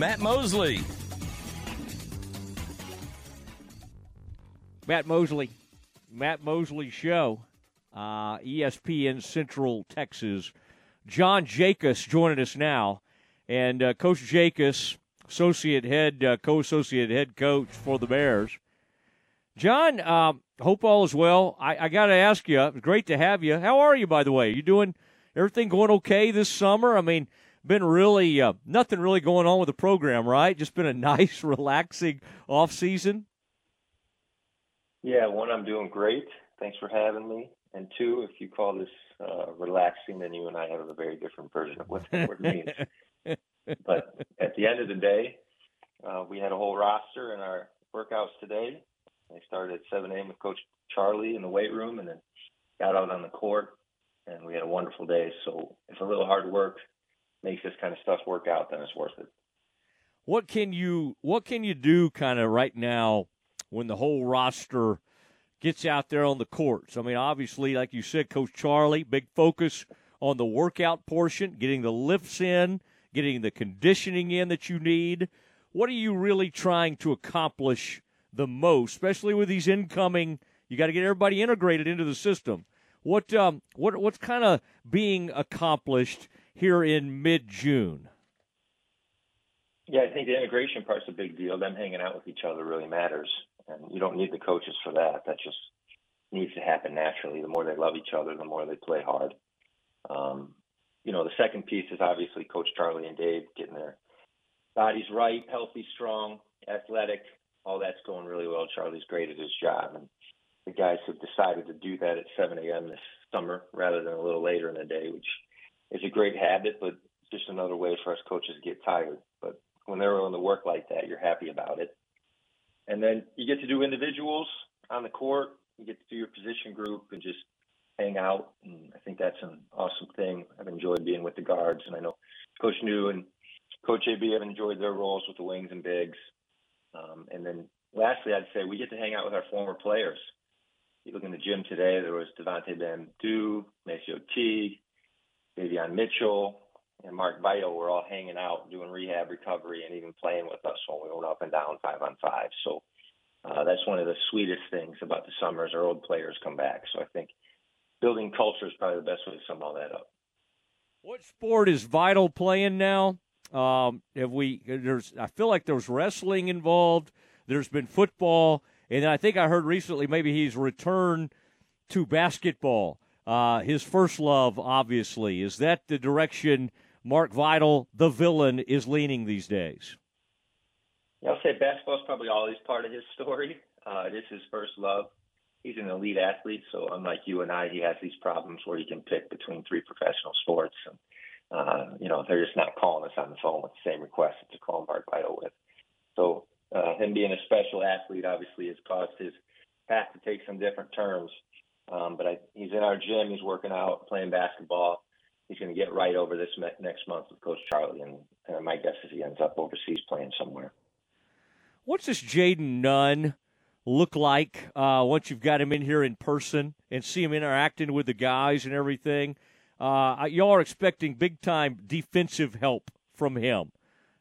Matt Mosley. Matt Mosley, Matt Mosley Show, uh, ESPN Central Texas. John Jakus joining us now, and uh, Coach Jakus, associate head, uh, co-associate head coach for the Bears. John, um, hope all is well. I, I got to ask you, great to have you. How are you, by the way? You doing everything going okay this summer? I mean, been really uh, nothing really going on with the program, right? Just been a nice, relaxing off season. Yeah, one, I'm doing great. Thanks for having me. And two, if you call this uh, relaxing, then you and I have a very different version of what that word means. but at the end of the day, uh, we had a whole roster in our workouts today. They started at 7 a.m. with Coach Charlie in the weight room and then got out on the court. And we had a wonderful day. So it's a little hard work makes this kind of stuff work out, then it's worth it. What can you What can you do, kind of right now, when the whole roster gets out there on the courts. I mean, obviously, like you said, Coach Charlie, big focus on the workout portion, getting the lifts in, getting the conditioning in that you need. What are you really trying to accomplish the most, especially with these incoming? You got to get everybody integrated into the system. What um, what what's kind of being accomplished here in mid June? Yeah, I think the integration part's a big deal. Them hanging out with each other really matters and you don't need the coaches for that. That just needs to happen naturally. The more they love each other, the more they play hard. Um, you know, the second piece is obviously Coach Charlie and Dave getting their bodies right, healthy, strong, athletic. All that's going really well. Charlie's great at his job, and the guys have decided to do that at 7 a.m. this summer rather than a little later in the day, which is a great habit, but just another way for us coaches to get tired. But when they're willing to work like that, you're happy about it. And then you get to do individuals on the court. You get to do your position group and just hang out. And I think that's an awesome thing. I've enjoyed being with the guards, and I know Coach New and Coach AB have enjoyed their roles with the wings and bigs. Um, and then lastly, I'd say we get to hang out with our former players. You look in the gym today, there was Devontae Bandoo, MaCio Teague, Davion Mitchell, and Mark Vital were all hanging out, doing rehab recovery, and even playing with us when we went up and down five on five. So uh, that's one of the sweetest things about the summers. Our old players come back. So I think building culture is probably the best way to sum all that up. What sport is Vital playing now? Um, have we? There's. I feel like there's wrestling involved. There's been football, and I think I heard recently maybe he's returned to basketball. Uh, his first love, obviously, is that the direction Mark Vital, the villain, is leaning these days? I'll say basketball is probably always part of his story. Uh, it is his first love. He's an elite athlete, so unlike you and I, he has these problems where he can pick between three professional sports. And, uh, you know, they're just not calling us on the phone with the same request to call Mark Vital with. So uh, him being a special athlete obviously has caused his path to take some different turns. Um, but I, he's in our gym, he's working out, playing basketball he's going to get right over this next month with Coach Charlie, and, and my guess is he ends up overseas playing somewhere. What's this Jayden Nunn look like uh, once you've got him in here in person and see him interacting with the guys and everything? Uh, y'all are expecting big time defensive help from him.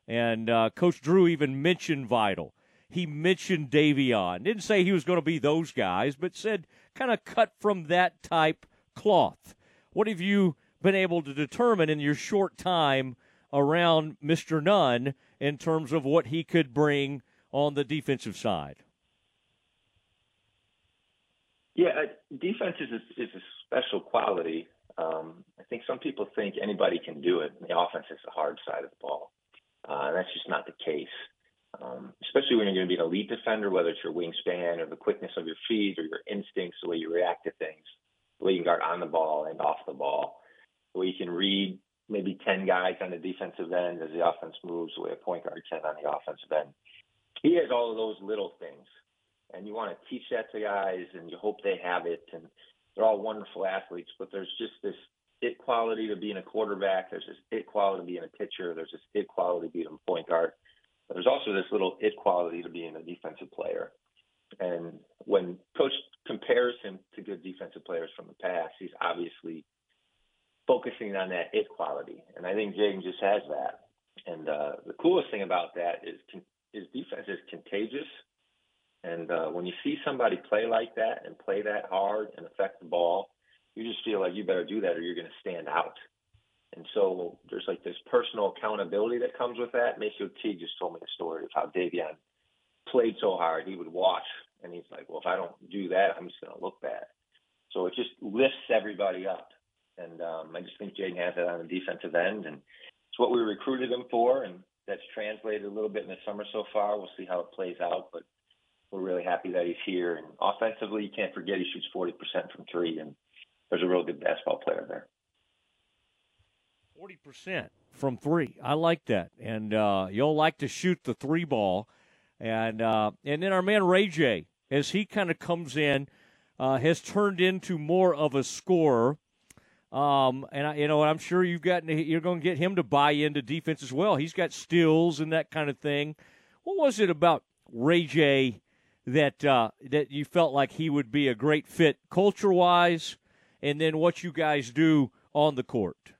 And uh, Coach Drew even mentioned Vital. He mentioned Davion. Didn't say he was going to be those guys, but said kind of cut from that type cloth. What have you been able to determine in your short time around Mr. Nunn in terms of what he could bring on the defensive side? Yeah, uh, defense is a, is a special quality. Um, I think some people think anybody can do it. The offense is the hard side of the ball, uh, that's just not the case. Um, especially when you're going to be an elite defender, whether it's your wingspan or the quickness of your feet or your instincts, the way you react to things, the way you guard on the ball and off the ball where you can read maybe 10 guys on the defensive end as the offense moves, the way a point guard can on the offensive end. He has all of those little things. And you want to teach that to guys and you hope they have it. And they're all wonderful athletes, but there's just this it quality to being a quarterback. There's this it quality to being a pitcher. There's this it quality to being a point guard. There's also this little it quality to being a defensive player. And when coach compares him to good defensive players from the past, he's obviously focusing on that it quality. And I think Jayden just has that. And uh, the coolest thing about that is his defense is contagious. And uh, when you see somebody play like that and play that hard and affect the ball, you just feel like you better do that or you're going to stand out. And so there's like this personal accountability that comes with that. MaCio Teague just told me a story of how Davion played so hard. He would watch and he's like, well, if I don't do that, I'm just going to look bad. So it just lifts everybody up. And um, I just think Jayden has it on the defensive end. And it's what we recruited him for. And that's translated a little bit in the summer so far. We'll see how it plays out. But we're really happy that he's here. And offensively, you can't forget he shoots 40% from three. And there's a real good basketball player there. 40% from three. I like that. And uh, you'll like to shoot the three ball. And uh, and then our man Ray J, as he kind of comes in, uh, has turned into more of a scorer. Um, and I, you know, I'm sure you've got you're going to get him to buy into defense as well. He's got steals and that kind of thing. What was it about Ray J that uh, that you felt like he would be a great fit culture wise, and then what you guys do on the court?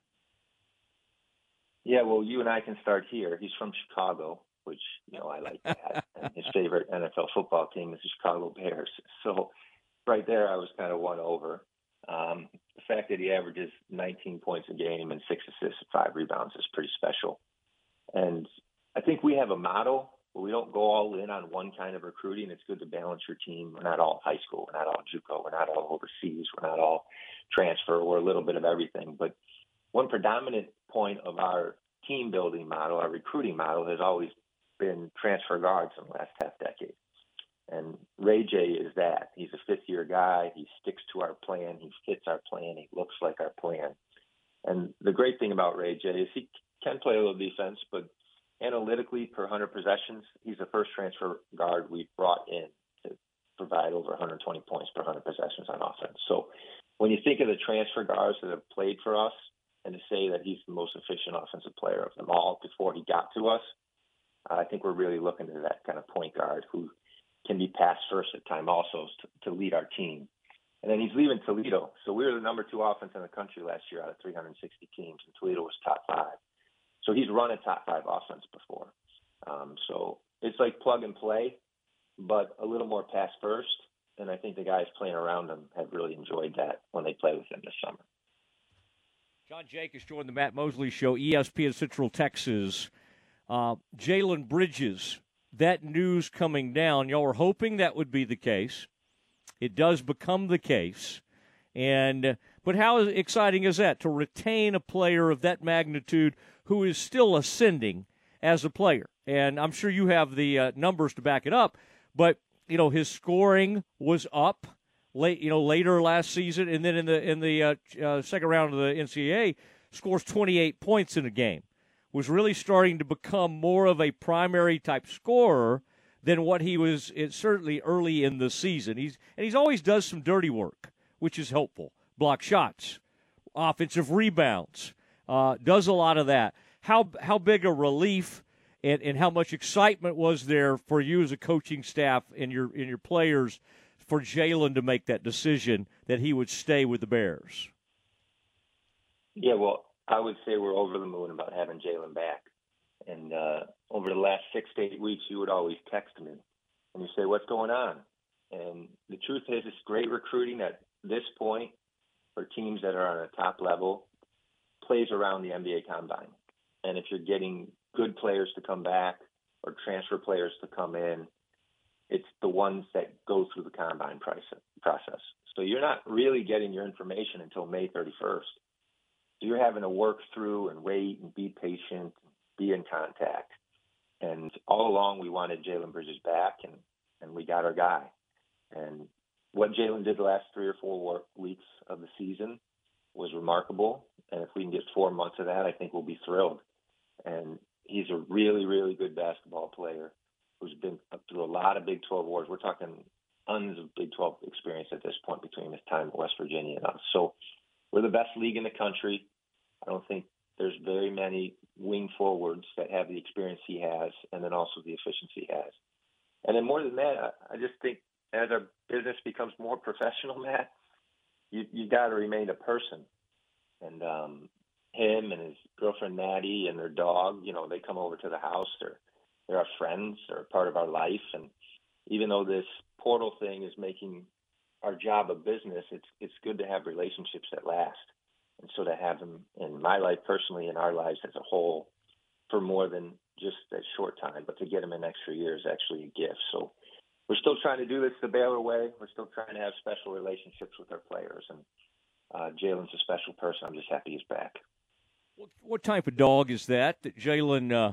Yeah, well, you and I can start here. He's from Chicago, which you know I like that. and his favorite NFL football team is the Chicago Bears. So right there, I was kind of won over. Um, the fact that he averages 19 points a game and six assists and five rebounds is pretty special. And I think we have a model where we don't go all in on one kind of recruiting. It's good to balance your team. We're not all high school. We're not all JUCO. We're not all overseas. We're not all transfer. We're a little bit of everything. But one predominant point of our team building model, our recruiting model, has always been transfer guards in the last half decade. And Ray J is that. He's a fifth year guy. He sticks to our plan. He fits our plan. He looks like our plan. And the great thing about Ray J is he can play a little defense, but analytically per 100 possessions, he's the first transfer guard we brought in to provide over 120 points per 100 possessions on offense. So when you think of the transfer guards that have played for us, and to say that he's the most efficient offensive player of them all before he got to us, I think we're really looking to that kind of point guard who can be pass first at time also to, to lead our team. And then he's leaving Toledo. So we were the number two offense in the country last year out of 360 teams, and Toledo was top five. So he's run a top five offense before. Um, so it's like plug and play, but a little more pass first. And I think the guys playing around him have really enjoyed that when they play with him this summer. John Jakus joined the Matt Mosley Show, ESPN Central Texas. Uh, Jalen Bridges, that news coming down, y'all were hoping that would be the case. It does become the case. And but how exciting is that to retain a player of that magnitude who is still ascending as a player? And I'm sure you have the uh, numbers to back it up. But you know his scoring was up late, you know, later last season, and then in the in the uh, uh, second round of the NCAA, scores 28 points in a game. Was really starting to become more of a primary type scorer than what he was. It, certainly early in the season. He's and he's always does some dirty work, which is helpful. Block shots, offensive rebounds, uh, does a lot of that. How how big a relief and, and how much excitement was there for you as a coaching staff and your and your players for Jalen to make that decision that he would stay with the Bears? Yeah, well, I would say we're over the moon about having Jalen back. And uh, over the last six to eight weeks, you would always text me and you say, "What's going on?" And the truth is, it's great recruiting at this point for teams that are on a top level plays around the NBA Combine. And if you're getting good players to come back or transfer players to come in, it's the ones that go through the combine process. So you're not really getting your information until May 31st. So you're having to work through and wait and be patient, be in contact. And all along, we wanted Jalen Bridges back, and, and we got our guy. And what Jalen did the last three or four weeks of the season was remarkable. And if we can get four months of that, I think we'll be thrilled. And he's a really, really good basketball player who's been through a lot of Big 12 wars. We're talking tons of Big 12 experience at this point between his time at West Virginia and us. So we're the best league in the country. I don't think there's very many wing forwards that have the experience he has and then also the efficiency he has. And then more than that, I just think as our business becomes more professional, Matt, you you got to remain a person. And um, him and his girlfriend Maddie and their dog, you know, they come over to the house. They're they're our friends. They're part of our life. And even though this portal thing is making our job a business, it's it's good to have relationships that last. And so to have them in my life personally, in our lives as a whole, for more than just that short time, but to get them an extra year is actually a gift. So we're still trying to do this the Baylor way. We're still trying to have special relationships with our players. And uh, Jalen's a special person. I'm just happy he's back. What, what type of dog is that that Jalen uh,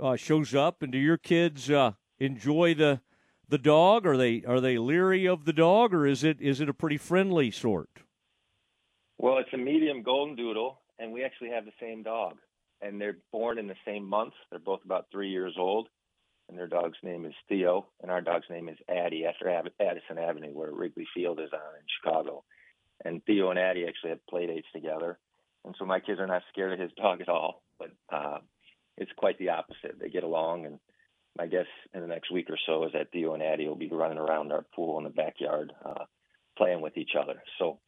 uh, shows up? And do your kids uh, enjoy the the dog? Are they are they leery of the dog, or is it is it a pretty friendly sort? Well, it's a medium golden doodle, and we actually have the same dog. And they're born in the same month. They're both about three years old. And their dog's name is Theo, and our dog's name is Addie, after Addison Avenue, where Wrigley Field is on in Chicago. And Theo and Addie actually have play dates together and so my kids are not scared of his dog at all. But uh, it's quite the opposite. They get along, and my guess in the next week or so is that Theo and Addie will be running around our pool in the backyard, uh, playing with each other. So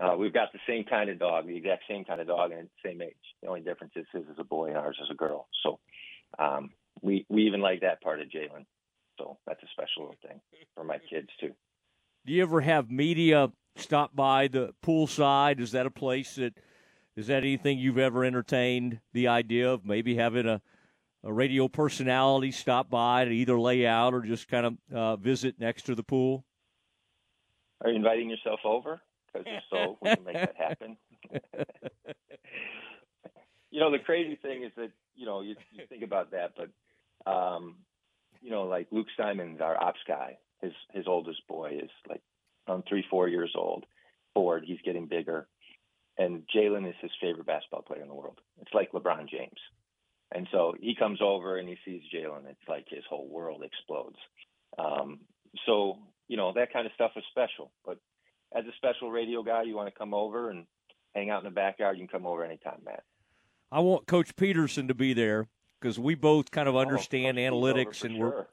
uh, we've got the same kind of dog, the exact same kind of dog, and same age. The only difference is his is a boy and ours is a girl. So um, we we even like that part of Jalen. So that's a special thing for my kids too. Do you ever have media stop by the pool side? Is that a place that is that anything you've ever entertained the idea of maybe having a, a radio personality stop by to either lay out or just kind of uh, visit next to the pool? Are you inviting yourself over? Because if so, we can make that happen. you know, the crazy thing is that, you know, you, you think about that, but, um, you know, like Luke Simons, our ops guy, his, his oldest boy is like around three, four years old. Ford, he's getting bigger and Jalen is his favorite basketball player in the world. It's like LeBron James. And so he comes over and he sees Jalen. It's like his whole world explodes. Um, so, you know, that kind of stuff is special. But as a special radio guy, you want to come over and hang out in the backyard, you can come over anytime, Matt. I want Coach Peterson to be there because we both kind of oh, understand oh, analytics and we're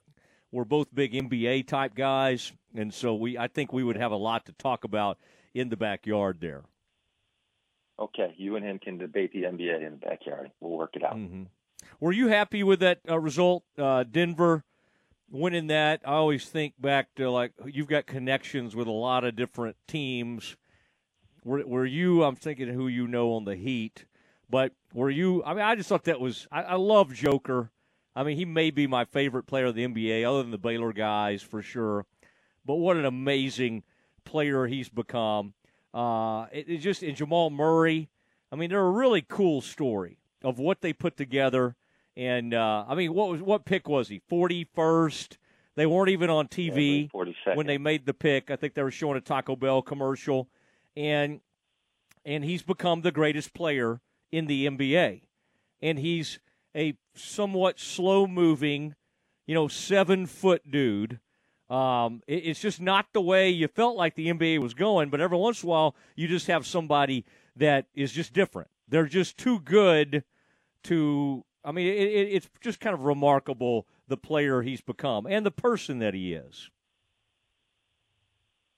we're both big NBA type guys, and so we I think we would have a lot to talk about in the backyard there. Okay, you and him can debate the NBA in the backyard. We'll work it out. Mm-hmm. Were you happy with that uh, result, uh, Denver winning that? I always think back to like you've got connections with a lot of different teams. Were, were you? I'm thinking who you know on the Heat, but were you? I mean, I just thought that was. I, I love Joker. I mean, he may be my favorite player of the NBA, other than the Baylor guys for sure. But what an amazing player he's become. Uh, it, it just and Jamal Murray. I mean, they're a really cool story of what they put together. And uh, I mean, what was what pick was he? Forty first. They weren't even on TV yeah, when they made the pick. I think they were showing a Taco Bell commercial, and and he's become the greatest player in the NBA. And he's a somewhat slow moving, you know, seven foot dude um, it, it's just not the way you felt like the NBA was going. But every once in a while, you just have somebody that is just different. They're just too good to. I mean, it, it, it's just kind of remarkable the player he's become and the person that he is.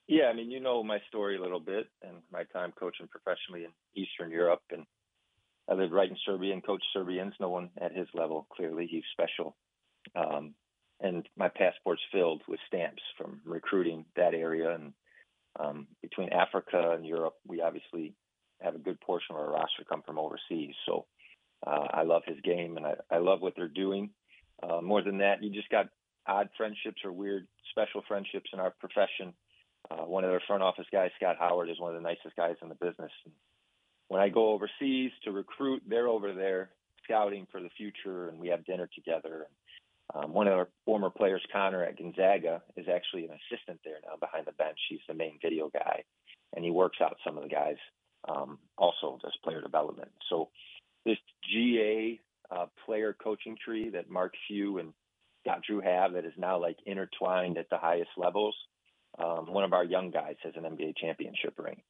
Yeah, I mean, you know my story a little bit and my time coaching professionally in Eastern Europe. And I lived right in Serbia and coached Serbians. No one at his level, clearly. He's special. Um, and my passport's filled with stamps from recruiting that area. And um, between Africa and Europe, we obviously have a good portion of our roster come from overseas. So uh, I love his game, and I, I love what they're doing. Uh, more than that, you just got odd friendships or weird special friendships in our profession. Uh, one of their front office guys, Scott Howard, is one of the nicest guys in the business. And when I go overseas to recruit, they're over there scouting for the future, and we have dinner together. And um, one of our former players, Connor at Gonzaga, is actually an assistant there now behind the bench. He's the main video guy, and he works out some of the guys. Um, also does player development. So this GA uh, player coaching tree that Mark Few and Scott Drew have that is now like intertwined at the highest levels. Um, one of our young guys has an NBA championship ring.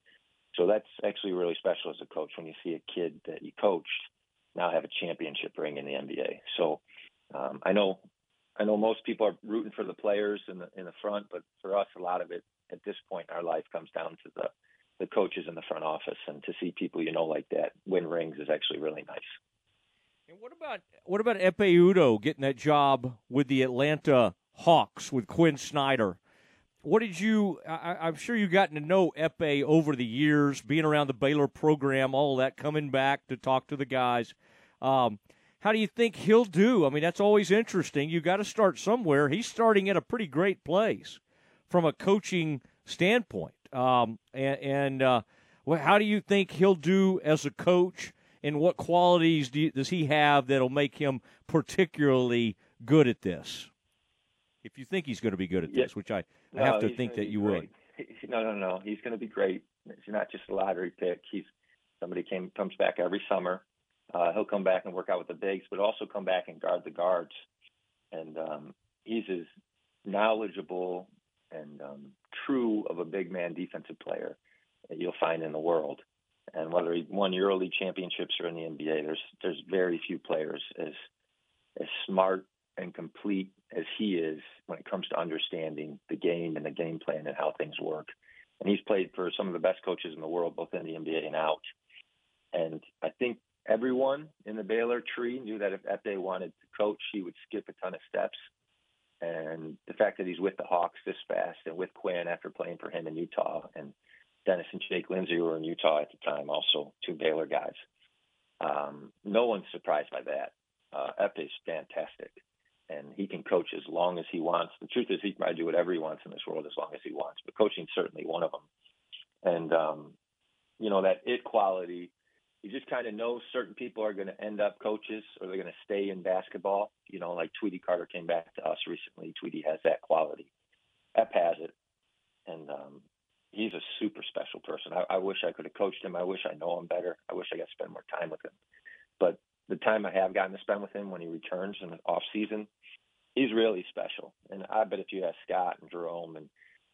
So that's actually really special as a coach when you see a kid that you coached now have a championship ring in the NBA. So um, I know I know most people are rooting for the players in the in the front, but for us, a lot of it at this point in our life comes down to the the coaches in the front office, and to see people you know like that win rings is actually really nice. And what about what about Ekpe Udoh getting that job with the Atlanta Hawks with Quinn Snyder? What did you? I, am sure you've gotten to know Ekpe over the years, being around the Baylor program, all that, coming back to talk to the guys. Um, how do you think he'll do? I mean, that's always interesting. You got to start somewhere. He's starting at a pretty great place from a coaching standpoint. Um, and, and uh, how do you think he'll do as a coach? And what qualities do you, does he have that'll make him particularly good at this? If you think he's going to be good at this, which I, no, I have to think that you great. would. No, no, no. He's going to be great. He's not just a lottery pick. He's somebody came comes back every summer. Uh, he'll come back and work out with the bigs, but also come back and guard the guards. And um, he's as knowledgeable and um, true of a big man defensive player that you'll find in the world. And whether he won EuroLeague championships or in the NBA, there's there's very few players as as smart and complete as he is when it comes to understanding the game and the game plan and how things work. And he's played for some of the best coaches in the world, both in the NBA and out. And I think everyone in the Baylor tree knew that if Ekpe wanted to coach, he would skip a ton of steps. And the fact that he's with the Hawks this fast and with Quinn after playing for him in Utah and Dennis and Jake Lindsey were in Utah at the time, also two Baylor guys. Um, no one's surprised by that. Uh, is fantastic, and he can coach as long as he wants. The truth is, he can probably do whatever he wants in this world as long as he wants. But coaching certainly one of them. And um, you know that it quality you just kind of know certain people are going to end up coaches or they're going to stay in basketball. You know, like Tweety Carter came back to us recently. Tweety has that quality. Ep has it, and um, he's a super special person. I, I wish I could have coached him. I wish I know him better. I wish I got to spend more time with him. But the time I have gotten to spend with him when he returns in the off season, he's really special. And I bet if you ask Scott and Jerome and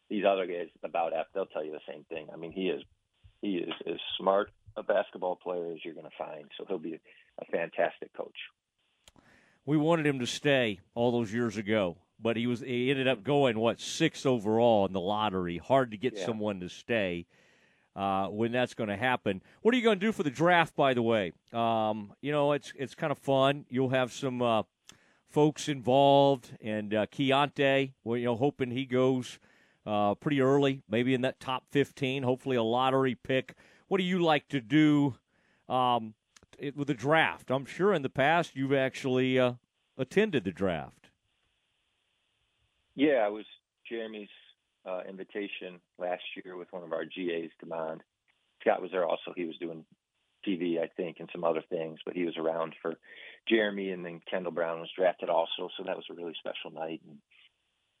these other guys about Ep, they'll tell you the same thing. I mean, he is he is as smart a basketball player as you're going to find. So he'll be a fantastic coach. We wanted him to stay all those years ago, but he was he ended up going what sixth overall in the lottery. Hard to get yeah. someone to stay. Uh, when that's going to happen. What are you going to do for the draft? By the way, um, you know it's it's kind of fun. You'll have some uh, folks involved, and uh, Keyonte. Well, you know, hoping he goes uh, pretty early, maybe in that top fifteen. Hopefully, a lottery pick what do you like to do um, it, with the draft? I'm sure in the past you've actually uh, attended the draft. Yeah, I was Jeremy's uh, invitation last year with one of our GAs, Demand. Scott was there also. He was doing TV, I think, and some other things, but he was around for Jeremy, and then Kendall Brown was drafted also. So that was a really special night and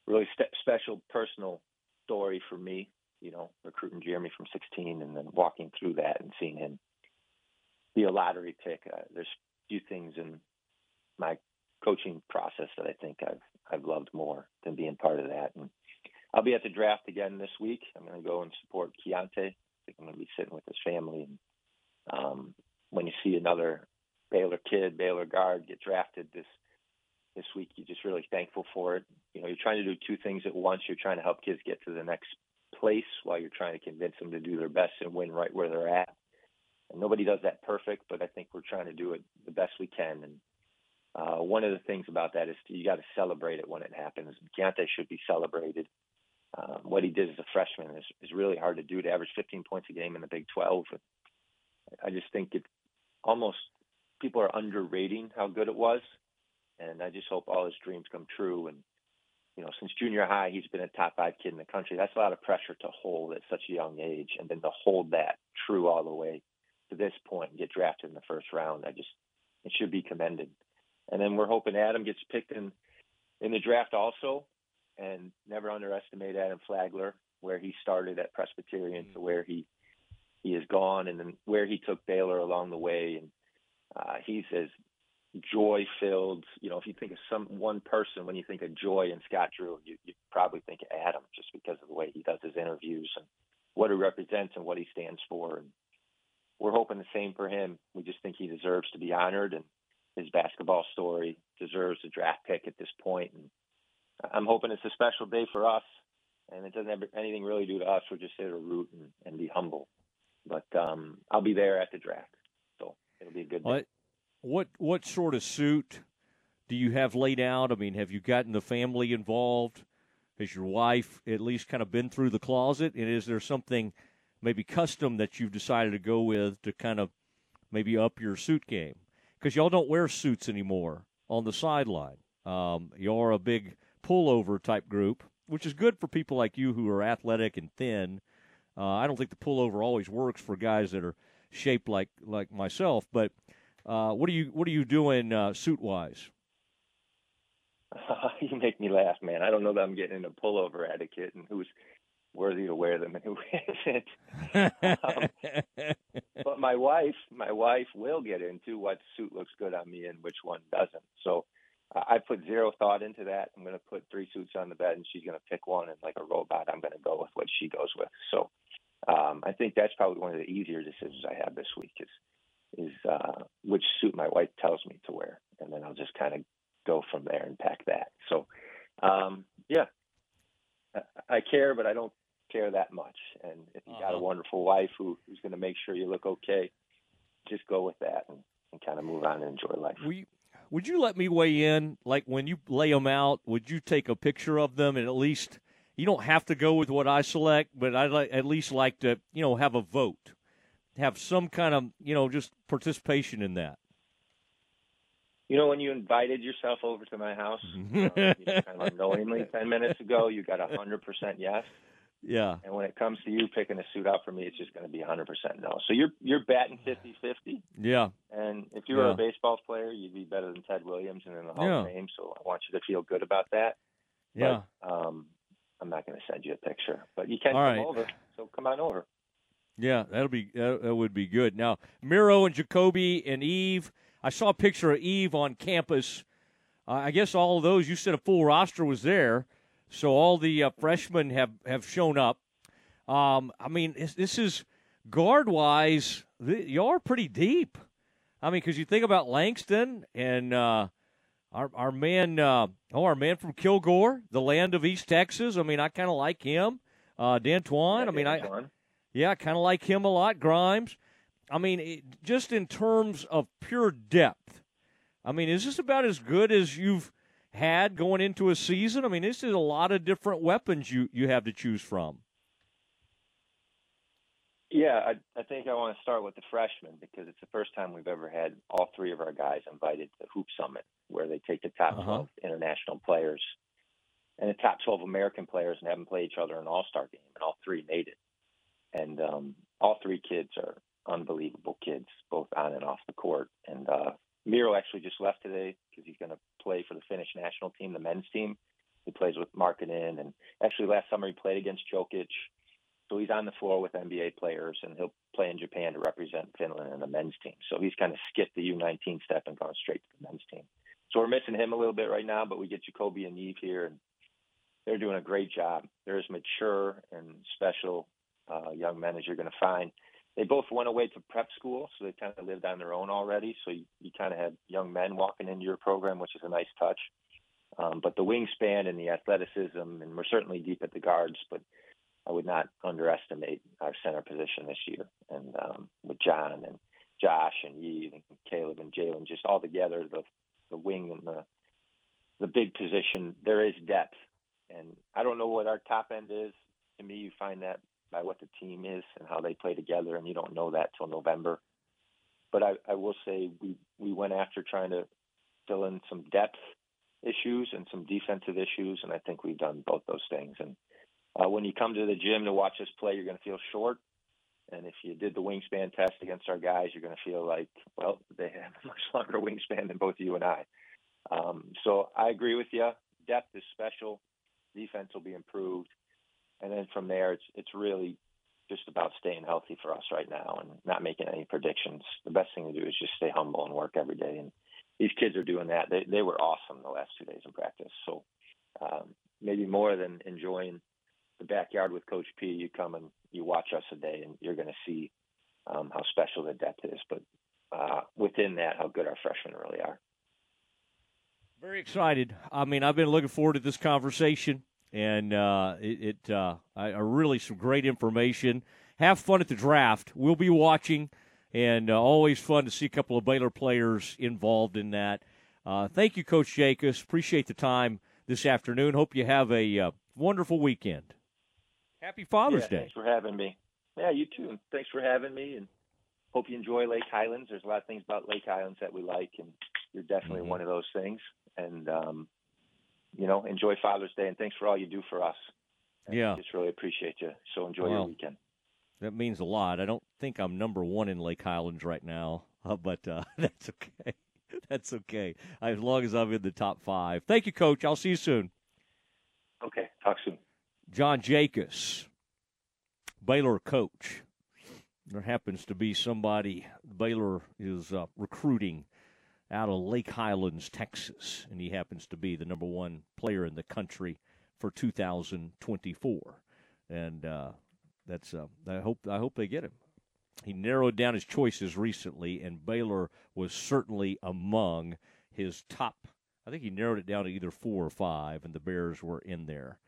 really special personal story for me you know, recruiting Jeremy from 16 and then walking through that and seeing him be a lottery pick. Uh, there's a few things in my coaching process that I think I've I've loved more than being part of that. And I'll be at the draft again this week. I'm going to go and support Keyonte. I think I'm going to be sitting with his family. And um, when you see another Baylor kid, Baylor guard get drafted this this week, you're just really thankful for it. You know, you're trying to do two things at once. You're trying to help kids get to the next place while you're trying to convince them to do their best and win right where they're at. And nobody does that perfect, but I think we're trying to do it the best we can. And uh, one of the things about that is you got to celebrate it when it happens. Keyonte should be celebrated. Um, what he did as a freshman is, is really hard to do to average 15 points a game in the Big 12. I just think it almost people are underrating how good it was, and I just hope all his dreams come true. And you know, since junior high, he's been a top five kid in the country. That's a lot of pressure to hold at such a young age, and then to hold that true all the way to this point and get drafted in the first round. I just, it should be commended. And then we're hoping Adam gets picked in in the draft also, and never underestimate Adam Flagler, where he started at Presbyterian mm-hmm. to where he he has gone, and then where he took Baylor along the way. And uh, he's as joy filled. You know, if you think of some one person, when you think of joy and Scott Drew, you, you probably think of Adam just because of the way he does his interviews and what he represents and what he stands for. And we're hoping the same for him. We just think he deserves to be honored and his basketball story deserves a draft pick at this point. And I'm hoping it's a special day for us and it doesn't have anything really to do to us. We're just there to root and, and be humble. But um, I'll be there at the draft, so it'll be a good. What what what sort of suit do you have laid out? I mean, have you gotten the family involved? Has your wife at least kind of been through the closet? And is there something maybe custom that you've decided to go with to kind of maybe up your suit game? Because y'all don't wear suits anymore on the sideline. Um, you're a big pullover type group, which is good for people like you who are athletic and thin. Uh, I don't think the pullover always works for guys that are shaped like like myself. But uh, what are you what are you doing uh, suit wise? you make me laugh, man. I don't know that I'm getting into pullover etiquette and who's worthy to wear them and who isn't. um, but my wife, my wife will get into what suit looks good on me and which one doesn't. So I put zero thought into that. I'm going to put three suits on the bed, and she's going to pick one, and like a robot, I'm going to go with what she goes with. So um, I think that's probably one of the easier decisions I have this week is is uh, which suit my wife tells me to wear, and then I'll just kind of go from there and pack that. So um, yeah, I, care, but I don't care that much. And if you uh-huh. got a uh-huh. wonderful wife who, who's going to make sure you look okay, just go with that and, and kind of move on and enjoy life. We would you let me weigh in? Like when you lay them out, would you take a picture of them and at least you don't have to go with what I select, but I'd like, at least like to you know have a vote, have some kind of you know just participation in that. You know, when you invited yourself over to my house, you know, kind of unknowingly ten minutes ago, you got a hundred percent yes. Yeah. And when it comes to you picking a suit out for me, it's just going to be 100% no. So you're you're batting 50-50. Yeah. And if you were yeah. a baseball player, you'd be better than Ted Williams and in the Hall yeah. of Fame. So I want you to feel good about that. Yeah. But, um, I'm not going to send you a picture, but you can All come right. over. So come on over. Yeah, that'll be that would be good. Now, Miro and Ja'Kobe and Yves. I saw a picture of Yves on campus. Uh, I guess all of those. You said a full roster was there, so all the uh, freshmen have have shown up. Um, I mean, this is guard wise, you are pretty deep. I mean, because you think about Langston and uh, our our man, uh, oh, our man from Kilgore, the land of East Texas. I mean, I kind of like him. Uh, D'Antoine. Yeah, I mean, I D'Antoine. Yeah, kind of like him a lot. Grimes. I mean, it, just in terms of pure depth. I mean, is this about as good as you've had going into a season? I mean, this is a lot of different weapons you you have to choose from. Yeah, I, I think I want to start with the freshmen because it's the first time we've ever had all three of our guys invited to the Hoop Summit, where they take the top Uh-huh. 12 international players and the top 12 American players and have them play each other in an all star game, and all three made it. And um, all three kids are unbelievable kids, both on and off the court. And uh, Miro actually just left today because he's going to play for the Finnish national team, the men's team. He plays with Markkanen, and actually last summer he played against Jokic so he's on the floor with NBA players, and he'll play in Japan to represent Finland and the men's team. So he's kind of skipped the U19 step and gone straight to the men's team. So we're missing him a little bit right now, but we get Ja'Kobe and Yves here, and they're doing a great job. They're as mature and special uh, young men as you're going to find. They both went away to prep school, so they kind of lived on their own already. So you, you kind of have young men walking into your program, which is a nice touch. Um, but the wingspan and the athleticism, and we're certainly deep at the guards, but I would not underestimate our center position this year. And um, with John and Josh and Yves and Caleb and Jalen, just all together, the the wing and the the big position, there is depth. And I don't know what our top end is. To me, you find that by what the team is and how they play together, and you don't know that till November. But I, I will say we we went after trying to fill in some depth issues and some defensive issues, and I think we've done both those things. And uh, when you come to the gym to watch us play, you're going to feel short. And if you did the wingspan test against our guys, you're going to feel like, well, they have a much longer wingspan than both you and I. Um, so I agree with you. Depth is special. Defense will be improved. And then from there, it's it's really just about staying healthy for us right now and not making any predictions. The best thing to do is just stay humble and work every day. And these kids are doing that. They they were awesome the last two days in practice. So um, maybe more than enjoying the backyard with Coach P, you come and you watch us a day, and you're going to see um, how special the depth is. But uh, within that, how good our freshmen really are. Very excited. I mean, I've been looking forward to this conversation. And uh, it, it uh, I, I really some great information. Have fun at the draft. We'll be watching, and uh, always fun to see a couple of Baylor players involved in that. Uh, thank you, Coach Jakus. Appreciate the time this afternoon. Hope you have a uh, wonderful weekend. Happy Father's yeah, Day. Thanks for having me. Yeah, you too. Thanks for having me, and hope you enjoy Lake Highlands. There's a lot of things about Lake Highlands that we like, and you're definitely Mhm. one of those things. And um, you know, enjoy Father's Day, and thanks for all you do for us. And Yeah. just really appreciate you. So enjoy Well, your weekend. That means a lot. I don't think I'm number one in Lake Highlands right now, uh, but uh, that's okay. That's okay. As long as I'm in the top five. Thank you, Coach. I'll see you soon. Okay, talk soon. John Jakus, Baylor coach. There happens to be somebody Baylor is uh, recruiting out of Lake Highlands, Texas, and he happens to be the number one player in the country for 2024. And uh, that's uh, I hope I hope they get him. He narrowed down his choices recently, and Baylor was certainly among his top. I think he narrowed it down to either four or five, and the Bears were in there.